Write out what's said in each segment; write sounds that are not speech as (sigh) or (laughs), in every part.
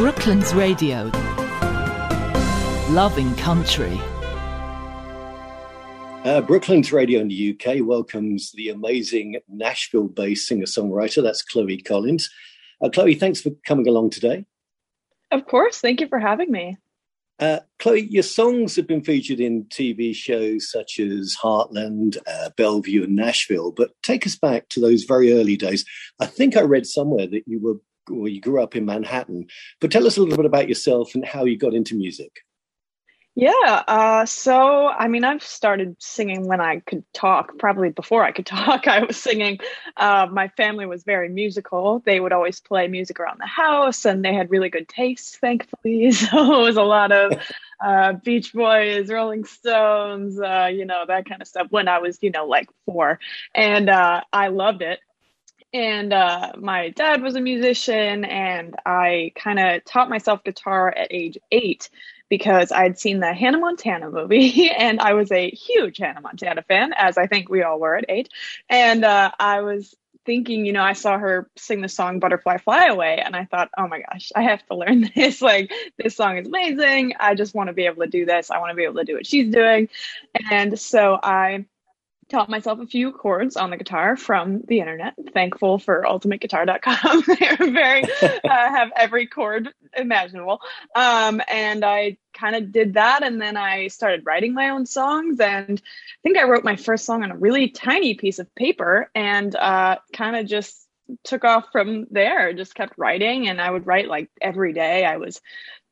Brooklands Radio. Loving country. Uh, Brooklands Radio in the UK welcomes the amazing Nashville based singer songwriter. That's Chloe Collins. Uh, Chloe, thanks for coming along today. Of course. Thank you for having me. Uh, Chloe, your songs have been featured in TV shows such as Heartland, uh, Bellevue, and Nashville. But take us back to those very early days. I think I read somewhere that you were well, you grew up in Manhattan. But tell us a little bit about yourself and how you got into music. Yeah. Uh, so, I mean, I've started singing when I could talk, probably before I could (laughs) talk. I was singing. Uh, my family was very musical. They would always play music around the house and they had really good taste, thankfully. (laughs) So, it was a lot of (laughs) uh, Beach Boys, Rolling Stones, uh, you know, that kind of stuff when I was, you know, like four. And uh, I loved it and uh, my dad was a musician and i kind of taught myself guitar at age eight because I'd seen the Hannah Montana movie (laughs) and I was a huge Hannah Montana fan, as I think we all were at eight. And uh, I was thinking, you know, I saw her sing the song Butterfly Fly Away and I thought, oh my gosh, I have to learn (laughs) this. Like, this song is amazing. I just want to be able to do this. I want to be able to do what she's doing. And so I taught myself a few chords on the guitar from the internet. Thankful for ultimateguitar.com. (laughs) They're very uh, (laughs) have every chord imaginable. Um, and I kind of did that and then I started writing my own songs and I think I wrote my first song on a really tiny piece of paper and uh, kind of just took off from there just kept writing and i would write like every day i was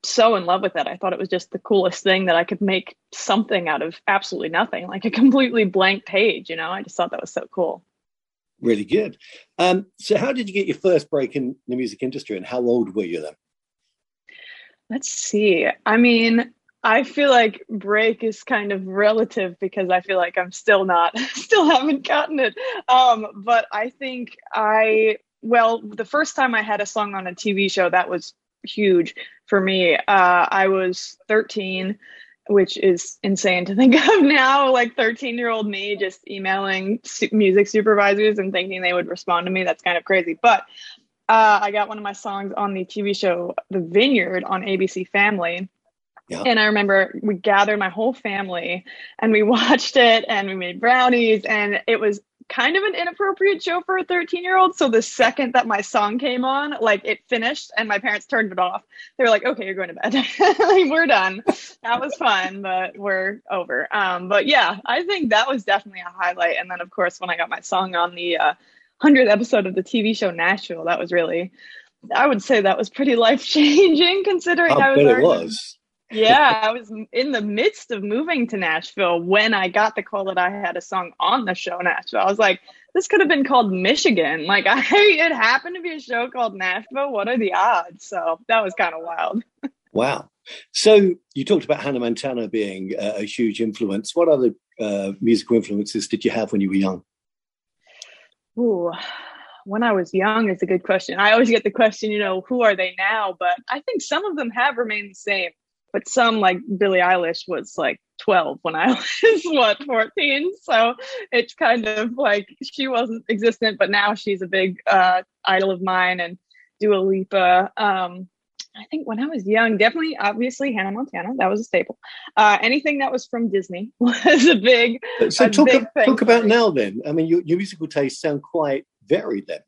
so in love with it. I thought it was just the coolest thing that I could make something out of absolutely nothing, like a (laughs) completely blank page. You know, I just thought that was so cool. Really good. Um, so, how did you get your first break in the music industry, and how old were you then? Let's see. I mean, I feel like break is kind of relative because I feel like I'm still not, (laughs) still haven't gotten it. Um, but I think I, well, the first time I had a song on a TV show, that was huge for me. Uh, I was 13, which is insane to think (laughs) of now. Like 13 year old me just emailing su- music supervisors and thinking they would respond to me. That's kind of crazy. But uh, I got one of my songs on the TV show The Vineyard on ABC Family. Yeah. And I remember we gathered my whole family and we (laughs) watched it and we made brownies and it was kind of an inappropriate show for a 13 year old. So the second that my song came on, like it finished and my parents turned it off. They were like, okay, you're going to bed. (laughs) like, we're done. That was fun, but we're over. Um, but yeah, I think that was definitely a highlight. And then, of course, when I got my song on the uh, 100th episode of the TV show Nashville, that was really, I would say that was pretty (laughs) life changing considering I, I was. it was yeah, I was in the midst of moving to Nashville when I got the call that I had a song on the show Nashville. I was like, this could have been called Michigan. Like, I (laughs) it happened to be a show called Nashville. What are the odds? So that was kind of wild. wow. So you talked about Hannah Montana being a, a huge influence. What other uh, musical influences did you have when you were young? Ooh, when I was young is a good question. I always get the question, you know, who are they now? But I think some of them have remained the same but some like Billie Eilish was like 12 when I (laughs) was what 14 so it's kind of like she wasn't existent but now she's a big uh, idol of mine and Dua Lipa um, I think when I was young, definitely, obviously, Hannah Montana. That was a staple. Uh, anything that was from Disney (laughs) was a big. So a talk, big talk about now. Then, I mean, your, your musical tastes sound quite varied. Then,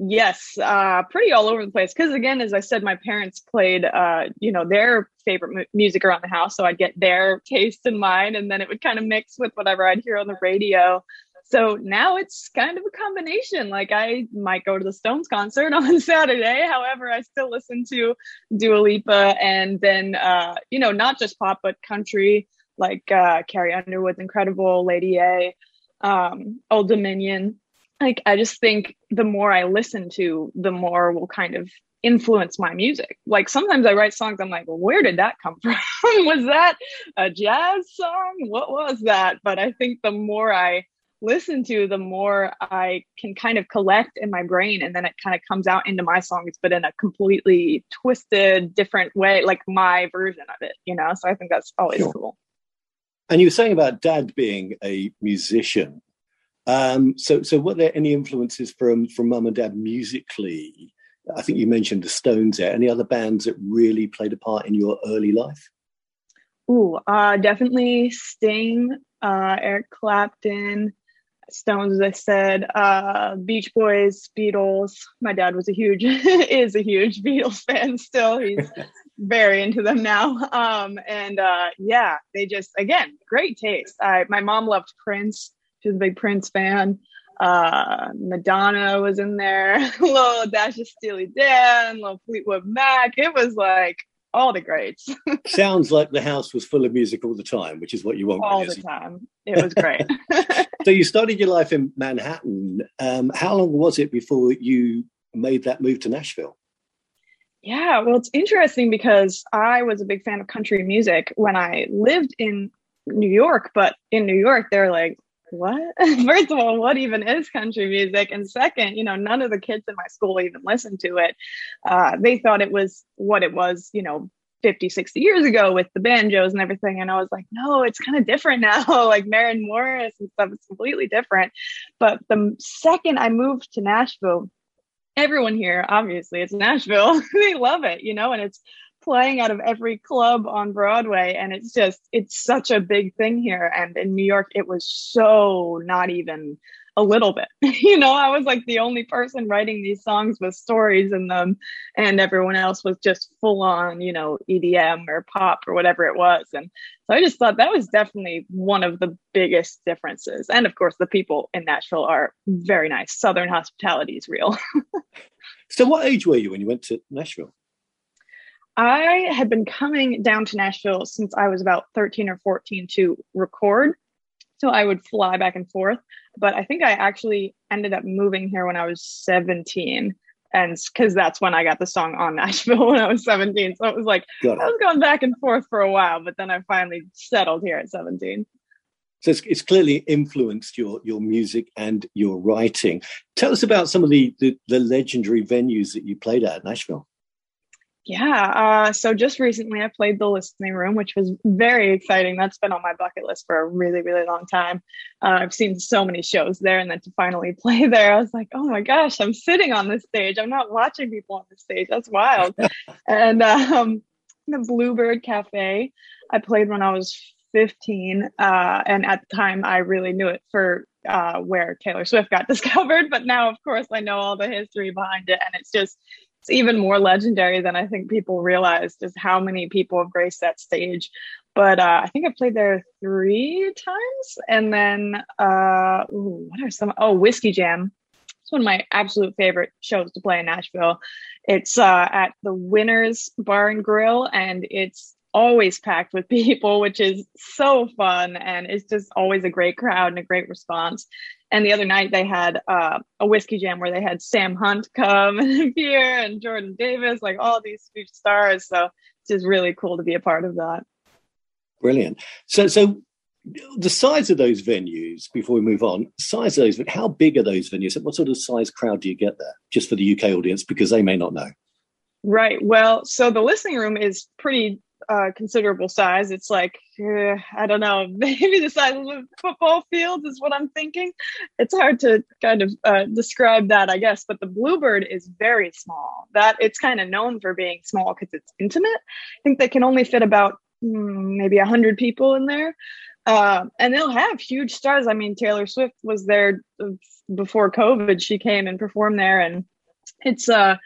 Yes, uh, pretty all over the place. Because again, as I said, my parents played, uh, you know, their favorite mu- music around the house, so I'd get their taste and mine, and then it would kind of mix with whatever I'd hear on the radio. So now it's kind of a combination. Like I might go to the Stones concert (laughs) on Saturday. However, I still listen to Dua Lipa, and then uh, you know, not just pop but country, like uh, Carrie Underwood's incredible, Lady A, um, Old Dominion like I just think the more I listen to, the more will kind of influence my music. Like sometimes I write songs, I'm like, well, where did that come (laughs) from? was that a jazz song? What was that? But I think the more I listen to, the more I can kind of collect in my brain and then it kind of comes out into my songs, but in a completely twisted, different way, like my version of it, you know? So I think that's always sure. cool. And you were saying about dad being a musician. Um, so, so were there any influences from from mum and dad musically I think you mentioned the Stones there. Any other bands that really played a part in your early life? Ooh, uh, definitely Sting, uh, Eric Clapton, Stones, as I said, uh, Beach Boys, Beatles. My dad was a huge, (laughs) is a huge Beatles fan still. He's (laughs) very into them now. Um, and uh, yeah, they just, again, great taste. I, my mom loved Prince. She was a big Prince fan. Uh, Madonna was in there, (laughs) little Dash of Steely Dan, little Fleetwood Mac. It was like all the greats. (laughs) Sounds like the house was full of music all the time, which is what you want. All the time. It was great. (laughs) so you started your life in Manhattan. Um, how long was it before you made that move to Nashville? Yeah, well, it's interesting because I was a big fan of country music when I lived in New York, but in New York, they're like, what? (laughs) First of all, what even is country music? And second, you know, none of the kids in my school even listened to it. Uh, they thought it was what it was, you know, 50, 60 years ago with the banjos and everything. And I was like, no, it's kind of different (laughs) now. like Maren Morris and stuff, it's completely different. But the second I moved to Nashville, everyone here, obviously, it's Nashville. (laughs) they love it, you know, and it's playing out of every club on Broadway. And it's just, it's such a big thing here. And in New York, it was so not even a little bit. (laughs) you know, I was like the only person writing these songs with stories in them, and everyone else was just full on, you know, EDM or pop or whatever it was. And so I just thought that was definitely one of the biggest differences. And of course, the people in Nashville are very nice. Southern hospitality is real. (laughs) so, what age were you when you went to Nashville? I had been coming down to Nashville since I was about 13 or 14 to record. So I would fly back and forth. But I think I actually ended up moving here when I was 17. And because that's when I got the song on (laughs) Nashville when I was 17. So it was like, I was going back and forth for a while, but then I finally settled here at 17. So it's, it's, clearly influenced your your music and your writing. Tell us about some of the, the, the legendary venues that you played at Nashville. Yeah. Uh, so just recently I played the listening room, which was very exciting. That's been on my bucket list for a really, really long time. Uh, I've seen so many shows there and then to finally (laughs) play there, I was like, oh my gosh, I'm sitting on this stage. I'm not watching people on the stage. That's wild. (laughs) and um, the Bluebird Cafe, I played when I was 15. Uh, and at the time I really knew it for uh, where Taylor Swift got (laughs) discovered. But now, of course, I know all the history behind it. And it's just, it's even more legendary than I think people realize just how many people have graced that stage. But uh, I think I played there three times, and then uh, ooh, what are some? Oh, Whiskey Jam. It's one of my absolute favorite shows to play in Nashville. It's uh, at the Winners Bar and Grill, and it's always packed with (laughs) people, which is so fun. And it's just always a great crowd and a great response. And the other night they had uh, a whiskey jam where they had Sam Hunt come (laughs) and appear and Jordan Davis, like all these huge stars. So it's just really cool to be a part of that. Brilliant. So, so the size of those venues, before we move on, size of those, how big are those venues? What sort of size crowd do you get there, just for the UK audience, because they may not know? Right. Well, so the listening room is pretty uh, considerable size. It's like uh, I don't know, (laughs) maybe the size of a football field is what I'm thinking. It's hard to kind of uh, describe that, I guess. But the Bluebird is very small. That it's kind of known for being small because it's intimate. I think they can only fit about mm, maybe a hundred people in there. Uh, and they'll have huge stars. I mean, Taylor Swift was there uh, before COVID. She came and performed there, and it's uh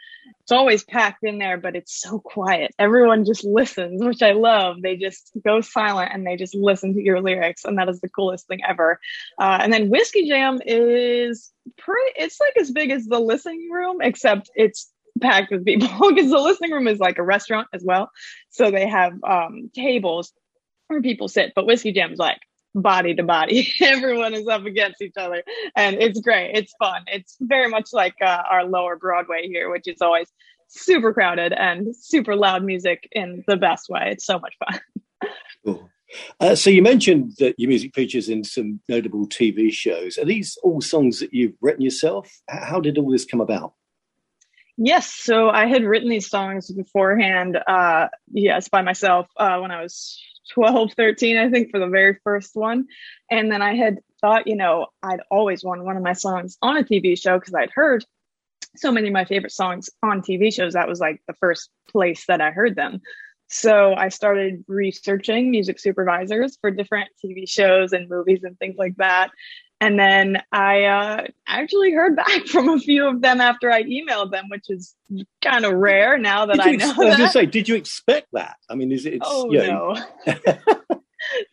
it's always packed in there, but it's so quiet. Everyone just listens, which I love. They just go silent and they just listen to your lyrics, and that is the coolest thing ever. Uh, and then Whiskey Jam is pretty. It's like as big as the listening room, except it's packed with people (laughs) because the listening room is like a restaurant as well. So they have um, tables where people sit, but Whiskey Jam is like body to body. (laughs) Everyone is up against each other, and it's great. It's fun. It's very much like uh, our lower Broadway here, which is always super crowded and super loud music in the best way. It's so much fun. (laughs) Cool. Uh, so you mentioned that your music features in some notable TV shows. Are these all songs that you've written yourself? How did all this come about? Yes, so I had written these songs beforehand, uh, yes, by myself uh, when I was 12, 13, I think, for the very first one. And then I had thought, you know, I'd always wanted one of my songs on a TV show because I'd heard so many of my favorite songs on TV shows. That was like the first place that I heard them. So I started researching music supervisors for different TV shows and movies and things like that. And then I uh, actually heard back (laughs) from a few of them after I emailed them, which is kind of rare now that I know. I was just say, did you expect that? I mean, is it? oh no, (laughs)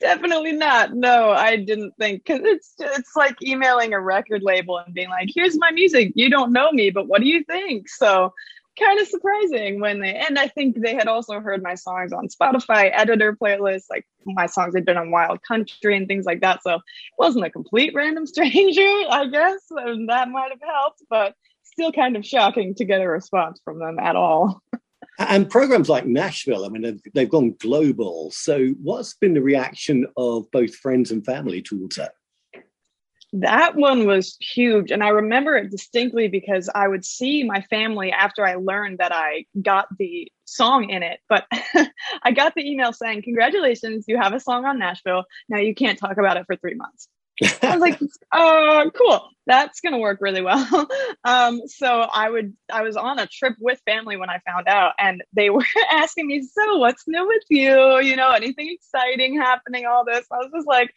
definitely not. No, I didn't think because it's it's like emailing a record label and being like, "Here's my music. You don't know me, but what do you think?" So kind of surprising when they and I think they had also heard my songs on Spotify editor playlists, like my songs had been on Wild Country and things like that. So it wasn't a complete random (laughs) stranger, I guess, and that might have helped, but still kind of shocking to get a response from them at all. (laughs) And programs like Nashville, I mean, they've, they've gone global. So, what's been the reaction of both friends and family towards that? That one was huge. And i remember it distinctly because i would see my family after i learned that i got the song in it. But (laughs) i got the email saying congratulations you have a song on nashville. Now you can't talk about it for three months. I was like (laughs) oh cool. That's gonna work really well. (laughs) Um, so i would i was on a trip with family when i found out and they were asking me so what's new with you? You know anything exciting happening all this? I was just like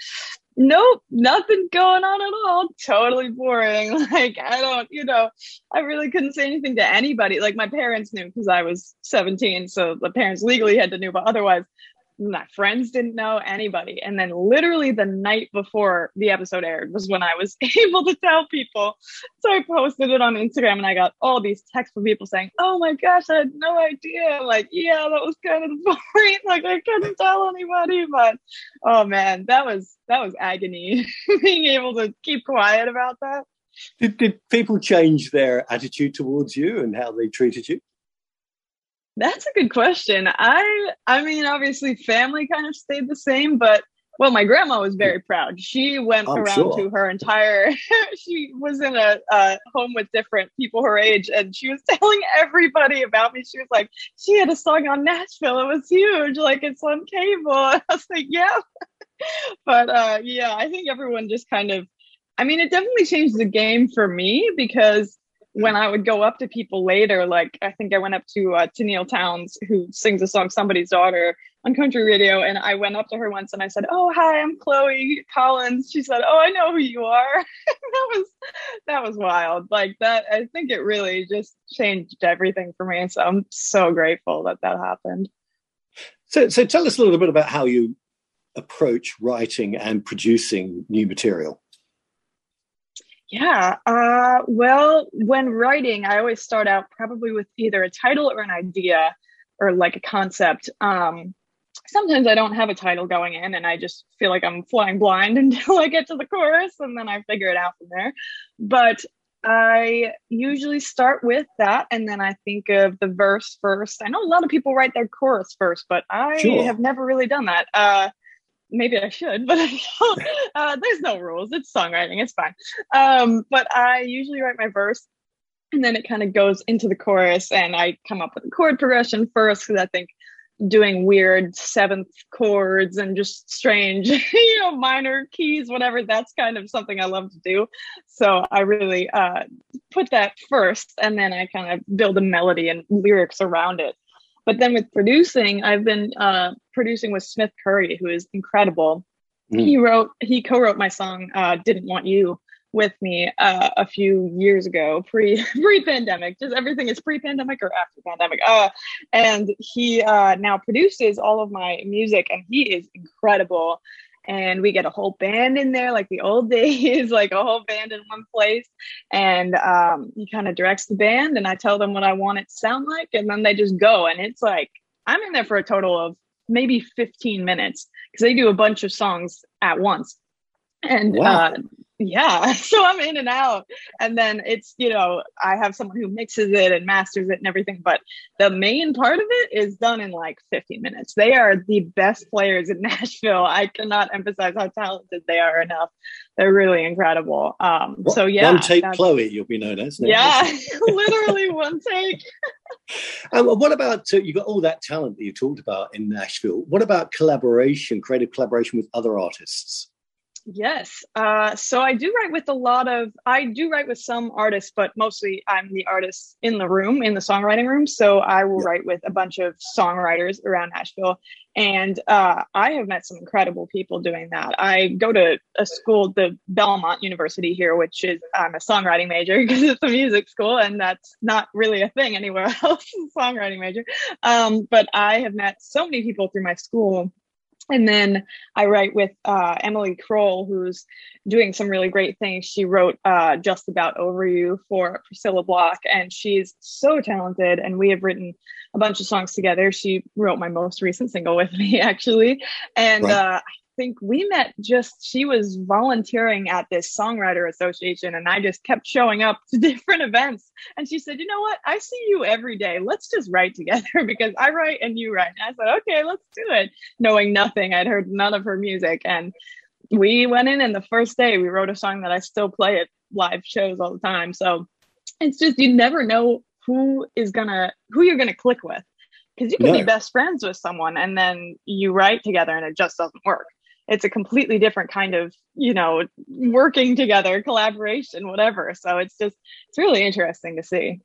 nope, nothing going on at all. Totally boring. (laughs) Like, I don't, you know, I really couldn't say anything to anybody. Like, my parents knew because I was 17. So the parents legally had to know, but otherwise, my friends didn't know anybody. And then literally the night before the episode aired was when I was (laughs) able to tell people. So I posted it on Instagram and I got all these texts from people saying, Oh my gosh, I had no idea. Like, yeah, that was kind of (laughs) the point. Like I couldn't tell anybody, but oh man, that was that was agony (laughs) being able to keep quiet about that. Did, did people change their attitude towards you and how they treated you? That's a good question. I I mean, obviously family kind of stayed the same, but well, my grandma was very proud. She went I'm around sure. to her entire. (laughs) she was in a, a, home with different people her age, and she was (laughs) telling everybody about me. She was like, she had a song on Nashville. It was huge. Like it's on cable. (laughs) I was like, yeah. but uh, yeah, I think everyone just kind of. I mean, it definitely changed the game for me because when I would go up to people later, like I think I went up to uh, Tenille Townes, who sings the song "Somebody's Daughter" on country radio, and I went up to her once and I said, "Oh, hi, I'm Chloe Collins." She said, "Oh, I know who you are." (laughs) that was that was wild. Like that, I think it really just changed everything for me. So I'm so grateful that that happened. So, so tell us a little bit about how you approach writing and producing new material. Yeah. Uh, well, when writing, I always start out probably with either a title or an idea or like a concept. Um, sometimes I don't have a title going in and I just feel like I'm flying blind (laughs) until I get to the chorus and then I figure it out from there. But I usually start with that and then I think of the verse first. I know a lot of people write their chorus first, but I sure. have never really done that. Uh, maybe I should, (laughs) but I. Uh, there's no rules. It's songwriting. It's fine. Um, but I usually write my verse and then it kind of goes into the chorus and I come up with a chord progression first because I think doing weird seventh chords and just strange, (laughs) you know, minor keys, whatever, that's kind of something I love to do. So I really uh, put that first and then I kind of build a melody and lyrics around it. But then with producing, I've been uh, producing with Smith Curry, who is incredible. Mm. He wrote, he co-wrote my song uh, "Didn't Want You" with me uh, a few years ago, pre (laughs) pre pandemic. Just everything is pre pandemic or after pandemic. Uh, and he uh, now produces all of my music, and he is incredible and we get a whole band in there like the old (laughs) days like a whole band in one place. And um, he kind of directs the band and i tell them what i want it to sound like and then they just go. And it's like i'm in there for a total of maybe 15 minutes because they do a bunch of songs at once. And wow. uh, yeah. (laughs) So i'm in and out. And then it's you know i have someone who mixes it and masters it and everything but the main part of it is done in like 15 minutes. They are the best players in (laughs) nashville. I cannot emphasize how talented they are enough. They're really incredible. Um so yeah one take chloe you'll be known as yeah (laughs) literally one take. And what about uh, you got all that talent that you talked about in nashville. What about collaboration creative collaboration with other artists Yes. Uh, so I do write with a lot of, I do write with some artists, but mostly I'm the artist in the room, in the songwriting room. So I will write with a bunch of songwriters around Nashville. And uh, I have met some incredible people doing that. I go to a school, the Belmont University here, which is, I'm a songwriting major (laughs) because it's a music school and that's not really a thing anywhere (laughs) else, songwriting major. Um, but I have met so many people through my school and then I write with uh, Emily Kroll, who's doing some really great things. She wrote uh, Just About Over You for Priscilla Block, and she's so talented. And we have written a bunch of songs together. She wrote my most recent single with me, (laughs) actually. And right. uh, think we met just she was volunteering at this songwriter association and I just kept showing up to (laughs) different events and she said, "You know what? I see you every day. Let's just write together (laughs) because I write and you write." And I said, "Okay, let's do it." Knowing nothing, I'd heard none of her music and we went in and the first day we wrote a song that I still play at live shows all the time. So it's just you never know who is gonna who you're gonna click with because you can no. be best friends with someone and then you write together and it just doesn't work it's a completely different kind of you know working together collaboration whatever. So it's just it's really interesting to see.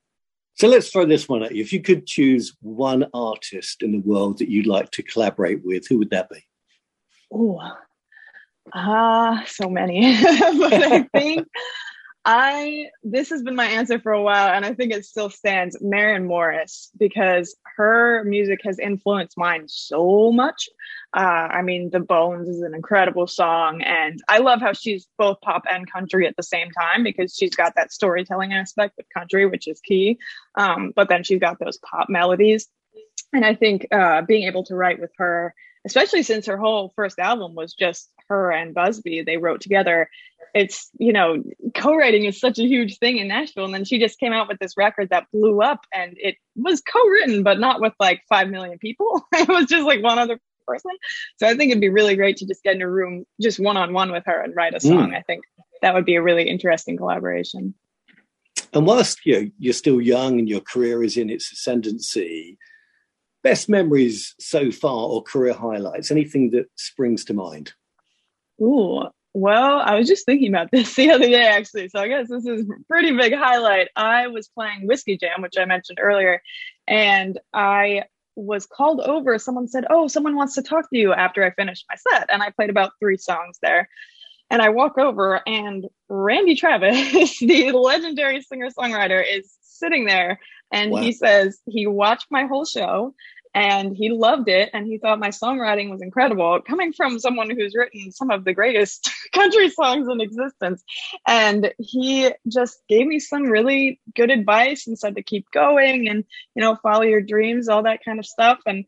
So let's throw this one at you. If you could choose one artist in the world that you'd like to collaborate with who would that be? Oh ah uh, so many. (laughs) But i (laughs) think I this has been my answer for a while, and I think it still stands. Maren Morris, because her music has influenced mine so much. Uh, I mean, The Bones is an incredible song, and I love how she's both pop and country at the same time because she's got that storytelling aspect of country, which is key. Um, but then she's got those pop melodies, and I think uh, being able to write with her, especially since her whole first album was just her and busbee, they wrote together it's you know co-writing is such a huge thing in nashville. And then she just came out with this record that blew up and it was co-written but not with like 5 million people. (laughs) It was just like one other person. So i think it'd be really great to just get in a room just one-on-one with her and write a song. Mm. i think that would be a really interesting collaboration. And whilst you know, you're still young and your career is in its ascendancy best memories so far or career highlights anything that springs to mind? Ooh, well, I was just thinking about this (laughs) the other day, actually. So I guess this is a pretty big highlight. I was playing Whiskey Jam, which I mentioned earlier, and I was called over. Someone said, Oh, someone wants to talk to you after I finished my set. And I played about three songs there. And I walk over, and Randy Travis, (laughs) the legendary singer songwriter, is sitting there. And wow. he says he watched my whole show and he loved it and he thought my songwriting was incredible coming from someone who's written some of the greatest (laughs) country songs in existence and he just gave me some really good advice and said to keep going and you know follow your dreams all that kind of stuff and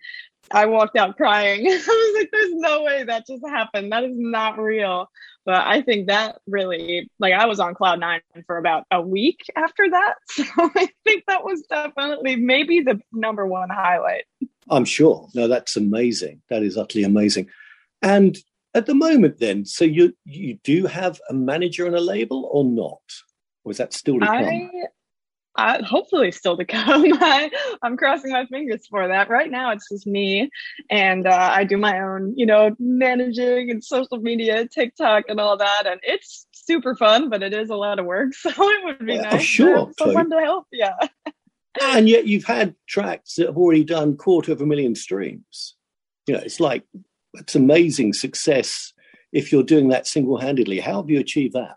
I walked out crying. (laughs) I was like, there's no way that just happened. That is not real. But I think that really, like, I was on cloud nine for about a week after that. (laughs) So I think that was definitely maybe the number one highlight. I'm sure. No, that's amazing. That is utterly amazing. And at the moment, then, so you you do have a manager and a label, or not? Or is that still to come? I, I, hopefully, still to (laughs) come. I, am crossing my fingers for that. Right now, it's just me, and uh, I do my own, you know, managing and social media, TikTok, and all that, and it's super fun, but it is a lot of work. (laughs) So it would be yeah, nice. Sure, someone to help. Yeah and yet you've had tracks that have already done quarter of a million streams. You know, it's like it's amazing success if you're doing that single handedly. How have you achieved that?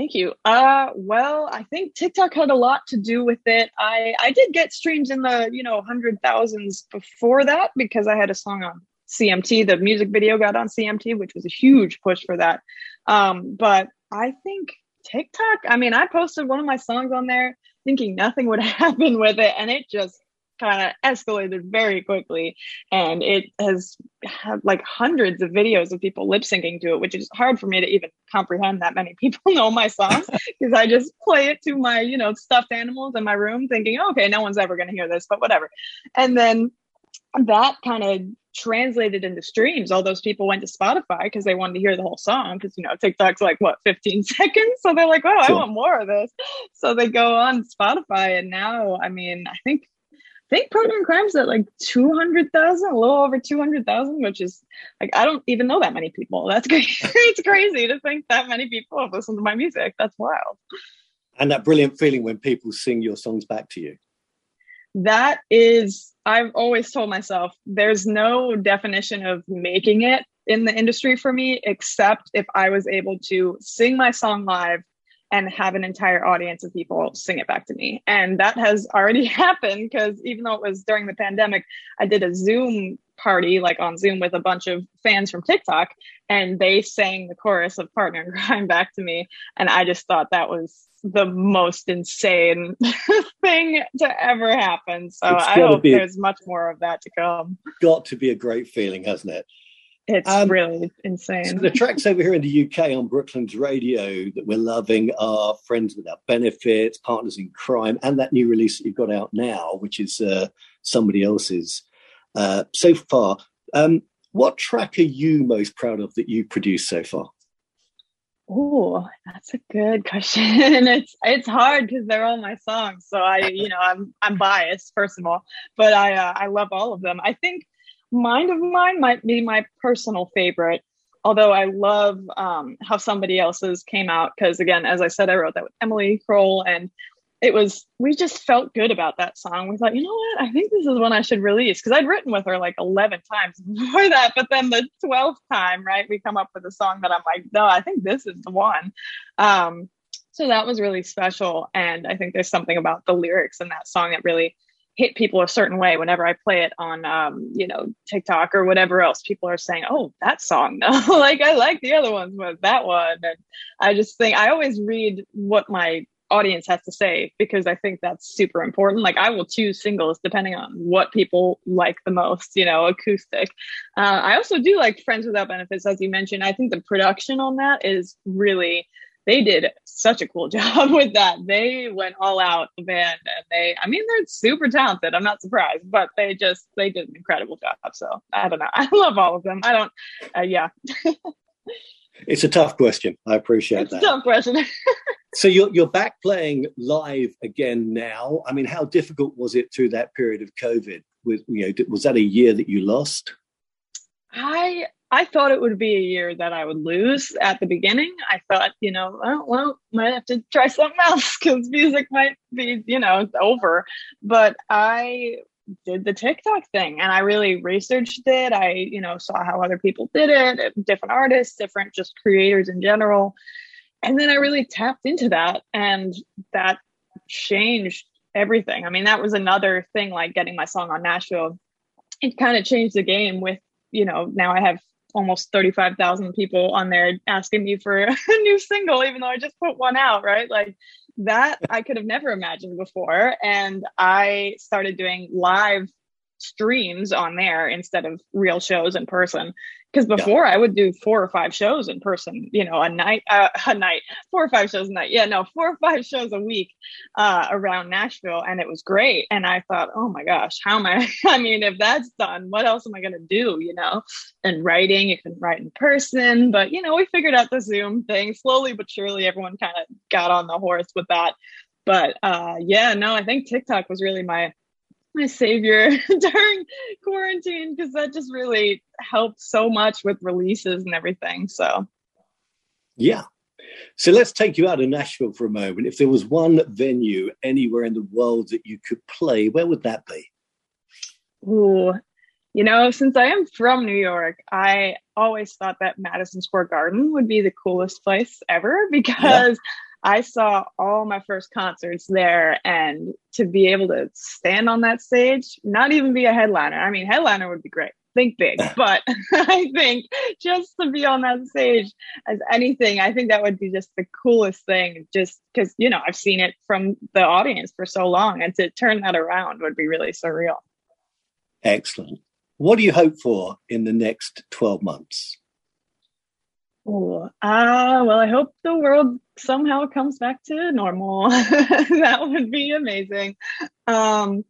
Thank you. Uh, well, I think TikTok had a lot to do with it. I I did get streams in the you know hundred thousands before that because I had a song on CMT. The music video got on CMT, which was a huge push for that. Um, but I think TikTok. I mean, I posted one of my songs on there thinking nothing would (laughs) happen with it. And it just kind of escalated very quickly. And it has had like hundreds of videos of people lip syncing to it, which is hard for me to even comprehend that many people (laughs) know my songs (laughs) because I just play it to my, you know, stuffed animals in my room thinking, okay, no one's ever going to hear this, but whatever. And then that kind of translated into streams. All those people went to Spotify because they wanted to hear the whole song because you know TikTok's like what 15 (laughs) seconds, so they're like, oh, I want more of this. So they go on Spotify, and now I mean, I think think Partner Crime's at like 200,000, a little over 200,000, which is like, I don't even know that many people. That's (laughs) crazy. it's crazy to think that many people have listened to my music. That's wild. And that brilliant feeling when people sing your songs back to you. That is, I've always told myself there's no definition of making it in the industry for me, except if I was able to sing my song live and have an entire audience of people sing it back to me. And that has already (laughs) happened because even though it was during the pandemic, I did a Zoom party like on Zoom with a bunch of fans from TikTok and they sang the chorus of Partner in Crime back to me. And I just thought that was the most insane (laughs) thing to ever happen. So I hope there's much more of that to come. Got to be a great feeling, hasn't it? It's um, really insane. So the tracks over here in the UK on Brooklands Radio that we're loving are Friends Without Benefits, Partners in Crime, and that new release that you've got out now, which is uh, somebody else's. Uh, so far, um, what track are you most proud of that you've produced so far? Oh, that's a good question. (laughs) it's it's hard because they're all my songs, so I, you know, I'm I'm biased first of all, but I uh, I love all of them. I think Mind of Mine might be my personal favorite, although I love um, how somebody else's came out because, again, as I said, I wrote that with Emily Kroll, and it was we just felt good about that song. We thought, you know what, I think this is one I should release because I'd written with her like eleven times (laughs) before that, but then the twelfth time, right, we come up with a song that I'm like, no, I think this is the one. Um, so that was really special, and I think there's something about the lyrics in that song that really hit people a certain way whenever I play it on, um, you know, TikTok or whatever else. People are saying, "Oh, that song." No, (laughs) like I like the other ones, but that one. And I just think I always read what my audience has to say because I think that's super important. Like I will choose singles depending on what people like the most, you know, acoustic. Uh, I also do like Friends Without Benefits, as you mentioned. I think the production on that is really they did such a cool (laughs) job with that. They went all out, the and they, I mean, they're super talented. I'm not surprised, but they just, they did an incredible job. So I don't know. (laughs) I love all of them. I don't, uh, yeah. (laughs) it's a tough question. I appreciate it's that. tough question. so you're, you're back playing live again now. I mean, how difficult was it through that period of COVID? With, you know, was that a year that you lost? I I thought it would be a year that I would lose at the beginning. I thought, you know, oh, well, might have to try something (laughs) else because music might be, you know, over. But I did the TikTok thing and I really researched it. I, you know, saw how other people did it, different artists, different just creators in general. And then I really tapped into that and that changed everything. I mean, that was another thing like getting my song on Nashville. It kind of changed the game with you know, now I have almost 35,000 people on there asking me for (laughs) a new single, even though I just put one out, right? Like that I could have never imagined before. And I started doing live streams on there instead of real shows in person because before yeah. I would do four or five shows in person, you know, a night, uh, (laughs) a night, four or five shows a night. Yeah, no, four or five shows a week uh, around Nashville, and it was great. And I thought, oh my gosh, how am I? (laughs) I mean, if that's done, what else am I going to do? You know, and writing, you can write in person, but you know, we figured out the Zoom thing slowly but surely. Everyone kind of got on the horse with that. But uh, yeah, no, I think TikTok was really my my savior (laughs) during quarantine because that just really helped so much with releases and everything. So, yeah. So let's take you out of Nashville for a moment. If there was one venue anywhere in the world that you could play, where would that be? Ooh, you know, since I am from New York, I always thought that Madison Square Garden would be the coolest place ever because. Yeah I saw all my first concerts there and to be able to stand on that stage, not even be a headliner. I mean, headliner would be great. Think big, (laughs) but (laughs) I think just to be on that stage as anything, I think that would be just the coolest thing. Just because, you know, I've seen it from the audience for so long and to turn that around would be really surreal. Excellent. What do you hope for in the next 12 months? Oh, uh, well, I hope the world somehow comes back to normal. (laughs) that would be amazing. Um,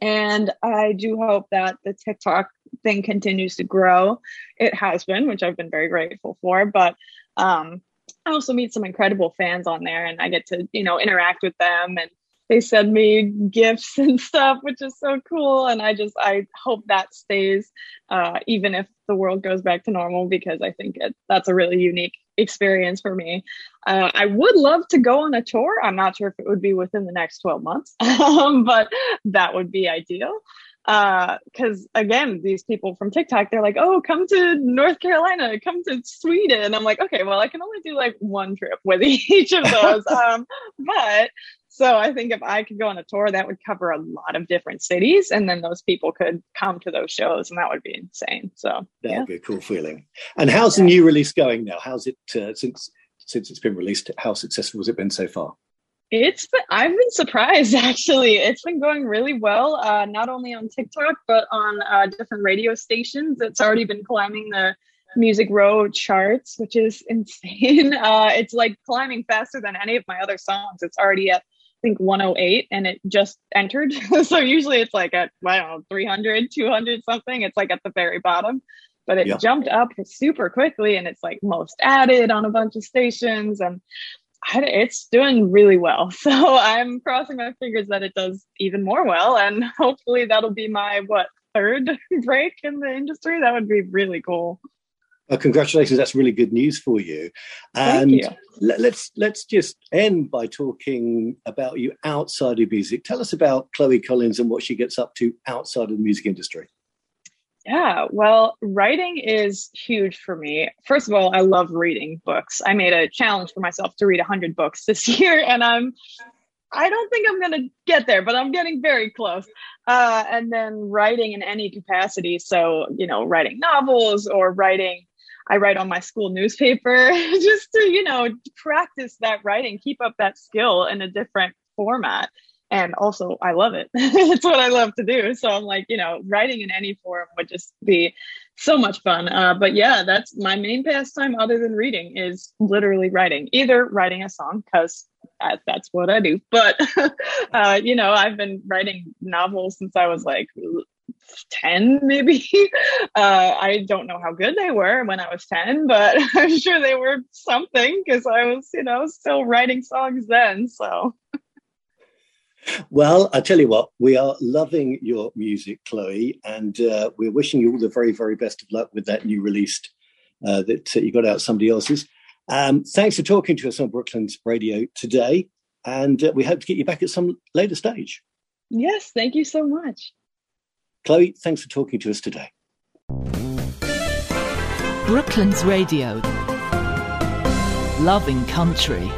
and I do hope that the TikTok thing continues to grow. It has been, which I've been very grateful for. But um, I also meet some incredible fans on there, and I get to you know interact with them and they send me gifts (laughs) and stuff, which is so cool. And I just I hope that stays, uh, even if the world goes back to normal, because I think it, that's a really unique experience for me. Uh, I would love to go on a tour. I'm not sure if it would be within the next 12 months, (laughs) um, but that would be ideal because uh, again, these people from TikTok, they're like, "Oh, come to North Carolina, come to Sweden." I'm like, "Okay, well, I can only do like one trip with (laughs) each of those." um, but so I think if I could go on a tour, that would cover a lot of different cities, and then those people could come to those shows, and that would be insane. So that yeah. would be a cool feeling. And how's the new release going now? How's it uh, since since it's been released? How successful has it been so far? It's been, I've been surprised (laughs) actually. It's been going really well, uh, not only on TikTok, but on uh, different radio stations. It's already been climbing the Music Row charts, which is (laughs) insane. Uh, it's like climbing faster than any of my other songs. It's already at, think, 108 and it just entered. (laughs) so usually it's like at, I don't know, 300, 200 something. It's like at the very bottom. But it yeah. jumped up super quickly and it's like most added on a bunch of stations. And it's doing really well. (laughs) So I'm crossing my fingers that it does even more well. And hopefully that'll be my, what, third (laughs) break in the industry. That would be really cool. Well, congratulations! That's really good news for you. And Thank you. let's let's just end by talking about you outside of music. Tell us about Chloe Collins and what she gets up to outside of the music industry. Yeah, well, writing is huge for me. First of all, I love reading books. I made a challenge for myself to read 100 books this (laughs) year, and I'm I don't think I'm going to get there, but I'm getting very close. Uh, and then writing in any capacity. So, you know, writing novels or writing, I write on my school newspaper (laughs) just to, you know, practice that writing, keep up that skill in a different format and also I love it. (laughs) it's what I love to do. So I'm like, you know, writing in any form would just be so much fun. Uh, but yeah, that's my main pastime other than reading is literally writing, either writing a song because that's what I do. But, (laughs) uh, you know, I've been writing novels since I was like 10 maybe (laughs) uh, i don't know how good they were when i was 10 but (laughs) i'm sure they were something because i was you know still writing songs then so well, I tell you what, we are loving your music, Chloe, and uh, we're wishing you all the very, very best of luck with that new release uh, that you got out somebody else's. Um, thanks for talking to us on Brooklands Radio today, and uh, we hope to get you back at some later stage. Yes, thank you so much. Chloe, thanks for talking to us today. Brooklands Radio. Loving country.